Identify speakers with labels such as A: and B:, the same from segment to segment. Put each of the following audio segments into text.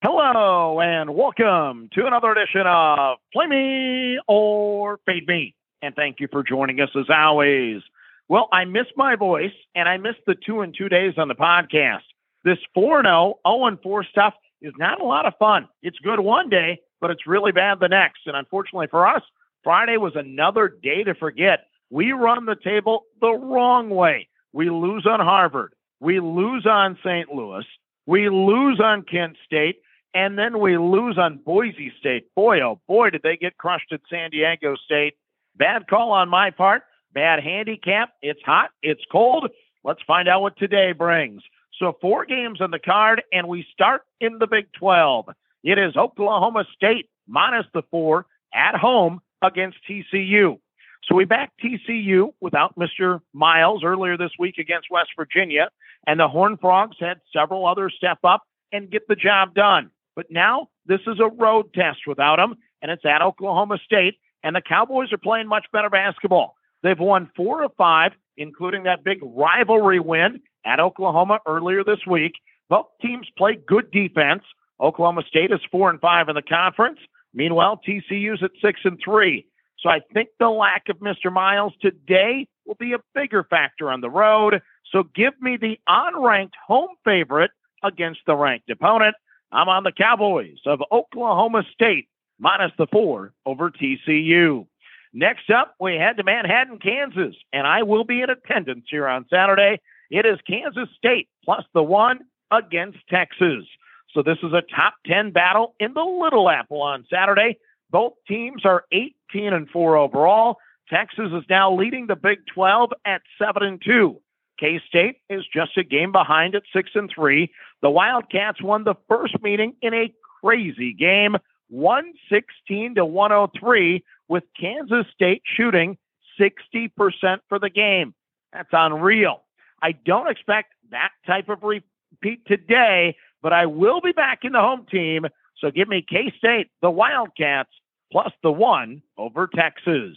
A: Hello and welcome to another edition of Play Me or Fade Me. And thank you for joining us as always. Well, I missed my voice and I missed the two and two days on the podcast. This 4 0, 0 4 stuff is not a lot of fun. It's good one day, but it's really bad the next. And unfortunately for us, Friday was another day to forget. We run the table the wrong way. We lose on Harvard. We lose on St. Louis. We lose on Kent State and then we lose on Boise State. Boy, oh boy, did they get crushed at San Diego State. Bad call on my part. Bad handicap. It's hot. It's cold. Let's find out what today brings. So, four games on the card, and we start in the Big 12. It is Oklahoma State minus the four at home against TCU. So, we backed TCU without Mr. Miles earlier this week against West Virginia, and the Horned Frogs had several others step up and get the job done. But now this is a road test without him, and it's at Oklahoma State. And the Cowboys are playing much better basketball. They've won four of five, including that big rivalry win at Oklahoma earlier this week. Both teams play good defense. Oklahoma State is four and five in the conference. Meanwhile, TCU's at six and three. So I think the lack of Mr. Miles today will be a bigger factor on the road. So give me the unranked home favorite against the ranked opponent. I'm on the Cowboys of Oklahoma State minus the four over TCU. Next up, we head to Manhattan, Kansas, and I will be in attendance here on Saturday. It is Kansas State plus the one against Texas. So this is a top 10 battle in the Little Apple on Saturday. Both teams are 18 and 4 overall. Texas is now leading the Big 12 at 7 and 2. K State is just a game behind at six and three. The Wildcats won the first meeting in a crazy game, 116 to 103, with Kansas State shooting 60% for the game. That's unreal. I don't expect that type of repeat today, but I will be back in the home team. So give me K State, the Wildcats, plus the one over Texas.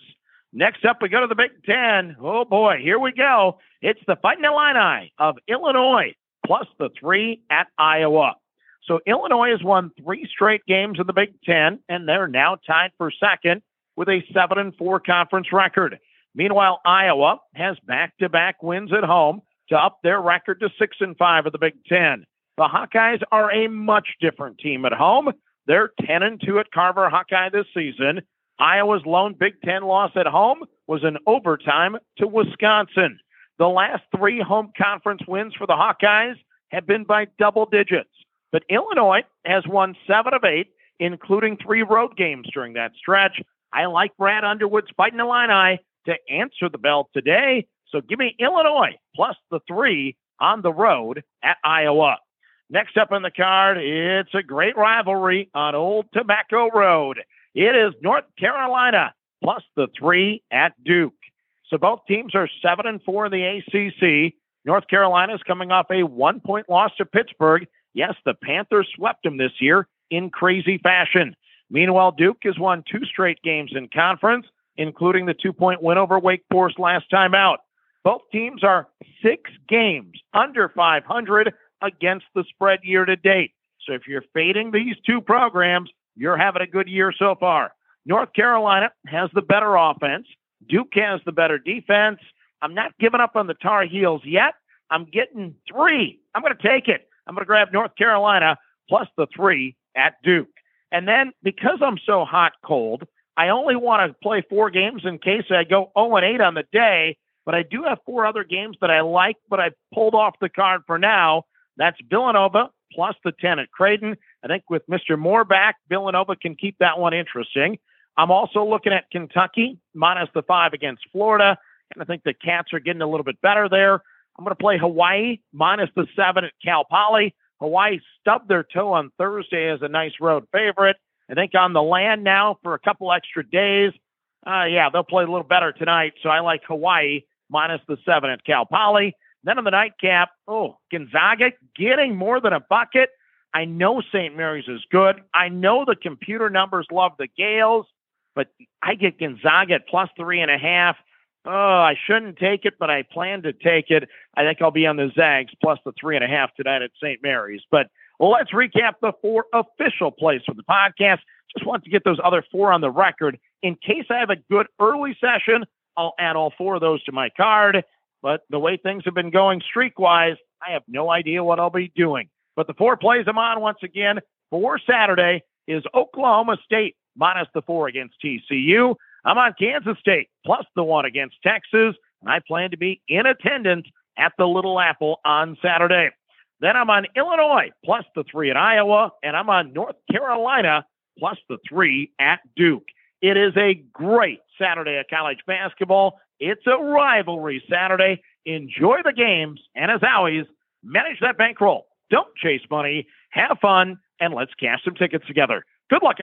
A: Next up, we go to the Big Ten. Oh boy, here we go. It's the Fighting Illini of Illinois plus the three at Iowa. So Illinois has won three straight games in the Big Ten, and they're now tied for second with a seven and four conference record. Meanwhile, Iowa has back-to-back wins at home to up their record to six and five of the Big Ten. The Hawkeyes are a much different team at home. They're 10 and 2 at Carver Hawkeye this season, Iowa's lone Big Ten loss at home was an overtime to Wisconsin. The last three home conference wins for the Hawkeyes have been by double digits. But Illinois has won seven of eight, including three road games during that stretch. I like Brad Underwood's Fighting Illini to answer the bell today. So give me Illinois plus the three on the road at Iowa. Next up on the card, it's a great rivalry on Old Tobacco Road. It is North Carolina plus the three at Duke. So both teams are seven and four in the ACC. North Carolina is coming off a one point loss to Pittsburgh. Yes, the Panthers swept them this year in crazy fashion. Meanwhile, Duke has won two straight games in conference, including the two point win over Wake Forest last time out. Both teams are six games under 500 against the spread year to date. So if you're fading these two programs, you're having a good year so far. North Carolina has the better offense. Duke has the better defense. I'm not giving up on the Tar Heels yet. I'm getting three. I'm going to take it. I'm going to grab North Carolina plus the three at Duke. And then because I'm so hot cold, I only want to play four games in case I go 0 and 8 on the day. But I do have four other games that I like, but I pulled off the card for now. That's Villanova plus the 10 at Creighton. I think with Mr. Moore back, Villanova can keep that one interesting. I'm also looking at Kentucky minus the five against Florida, and I think the Cats are getting a little bit better there. I'm going to play Hawaii minus the seven at Cal Poly. Hawaii stubbed their toe on Thursday as a nice road favorite. I think on the land now for a couple extra days. Uh, yeah, they'll play a little better tonight. So I like Hawaii minus the seven at Cal Poly. Then on the nightcap, oh, Gonzaga getting more than a bucket. I know St. Mary's is good. I know the computer numbers love the Gaels, but I get Gonzaga at plus three and a half. Oh, I shouldn't take it, but I plan to take it. I think I'll be on the Zags plus the three and a half tonight at St. Mary's. But let's recap the four official plays for the podcast. Just want to get those other four on the record. In case I have a good early session, I'll add all four of those to my card. But the way things have been going streak wise, I have no idea what I'll be doing. But the four plays I'm on once again for Saturday is Oklahoma State minus the four against TCU. I'm on Kansas State plus the one against Texas, and I plan to be in attendance at the Little Apple on Saturday. Then I'm on Illinois plus the three at Iowa, and I'm on North Carolina plus the three at Duke. It is a great Saturday of college basketball. It's a rivalry Saturday. Enjoy the games, and as always, manage that bankroll. Don't chase money. Have fun, and let's cash some tickets together. Good luck.